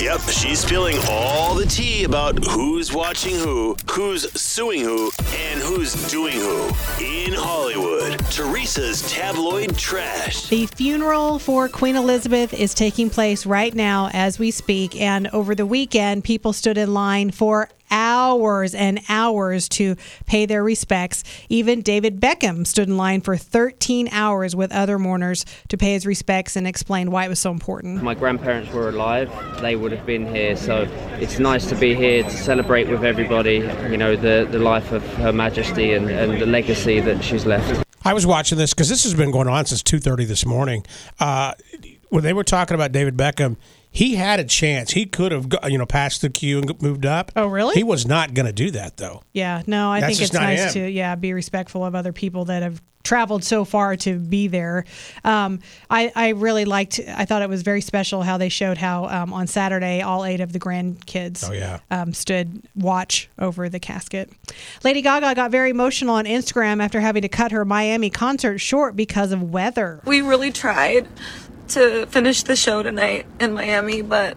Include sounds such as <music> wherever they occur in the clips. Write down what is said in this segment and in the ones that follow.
Yep, she's spilling all the tea about who's watching who, who's suing who, and who's doing who. In Hollywood, Teresa's tabloid trash. The funeral for Queen Elizabeth is taking place right now as we speak. And over the weekend, people stood in line for hours and hours to pay their respects. Even David Beckham stood in line for 13 hours with other mourners to pay his respects and explain why it was so important. My grandparents were alive, they would have been here, so it's nice to be here to celebrate with everybody, you know, the, the life of Her Majesty and, and the legacy that she's left. I was watching this because this has been going on since two thirty this morning. Uh, when they were talking about David Beckham, he had a chance. He could have, you know, passed the queue and moved up. Oh, really? He was not going to do that though. Yeah, no, I That's think it's nice him. to yeah be respectful of other people that have traveled so far to be there. Um, I I really liked. I thought it was very special how they showed how um, on Saturday all eight of the grandkids Oh, yeah. um, stood watch over the casket. Lady Gaga got very emotional on Instagram after having to cut her Miami concert short because of weather. We really tried to finish the show tonight in Miami, but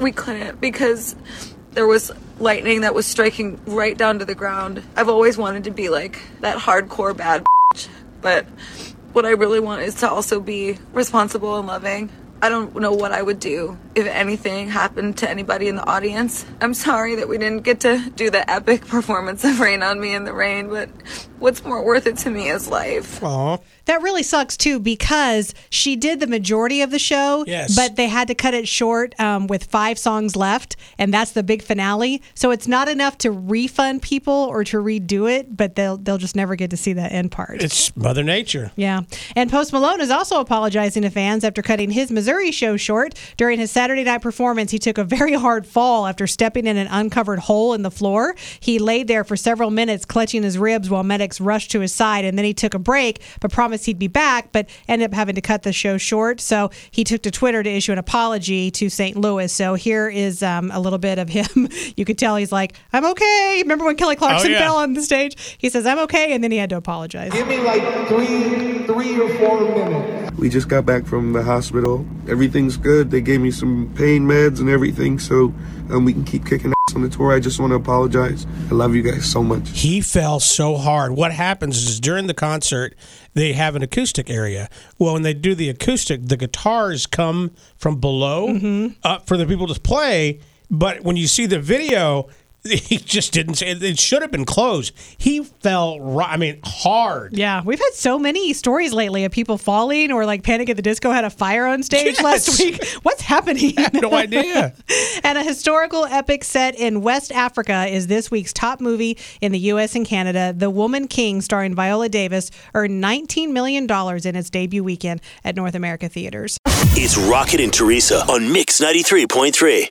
we couldn't because there was lightning that was striking right down to the ground. I've always wanted to be like that hardcore bad bitch, but what I really want is to also be responsible and loving. I don't know what I would do if anything happened to anybody in the audience. I'm sorry that we didn't get to do the epic <laughs> performance of Rain on Me in the Rain, but what's more worth it to me is life. Oh, That really sucks too because she did the majority of the show, Yes. but they had to cut it short um, with five songs left, and that's the big finale. So it's not enough to refund people or to redo it, but they'll they'll just never get to see that end part. it's Mother Nature. yeah, and Post Malone is also apologizing to fans after cutting his Missouri show short during his Saturday night performance. He took a very hard fall after stepping in an uncovered hole in the floor. He laid there for several minutes, clutching his ribs while medics rushed to his side, and then he took a break, but promised he'd be back, but ended up having to cut the show short. So he took to Twitter to issue an apology to St. Louis. So here is um, a little bit of him. <laughs> You could tell he's like, "I'm okay." Remember when Kelly Clarkson Oh, yeah. fell on the stage? He says, "I'm okay," and then he had to apologize. Give me like three, three or four minutes. We just got back from the hospital. Everything's good. They gave me some pain meds and everything, so um, we can keep kicking ass on the tour. I just want to apologize. I love you guys so much. He fell so hard. What happens is during the concert, they have an acoustic area. Well, when they do the acoustic, the guitars come from below mm-hmm. up for the people to play. But when you see the video, <laughs> he just didn't. It, it should have been closed. He fell. ri- I mean, hard. Yeah, we've had so many stories lately of people falling or like Panic at the Disco had a fire on stage <laughs> last week. What's happening? I have no <laughs> idea. and a historical epic set in West Africa is this week's top movie in the U.S. and Canada. The Woman King, starring Viola Davis, earned $19 million in its debut weekend at North America theaters. It's Rocket and Teresa on Mix 93.3.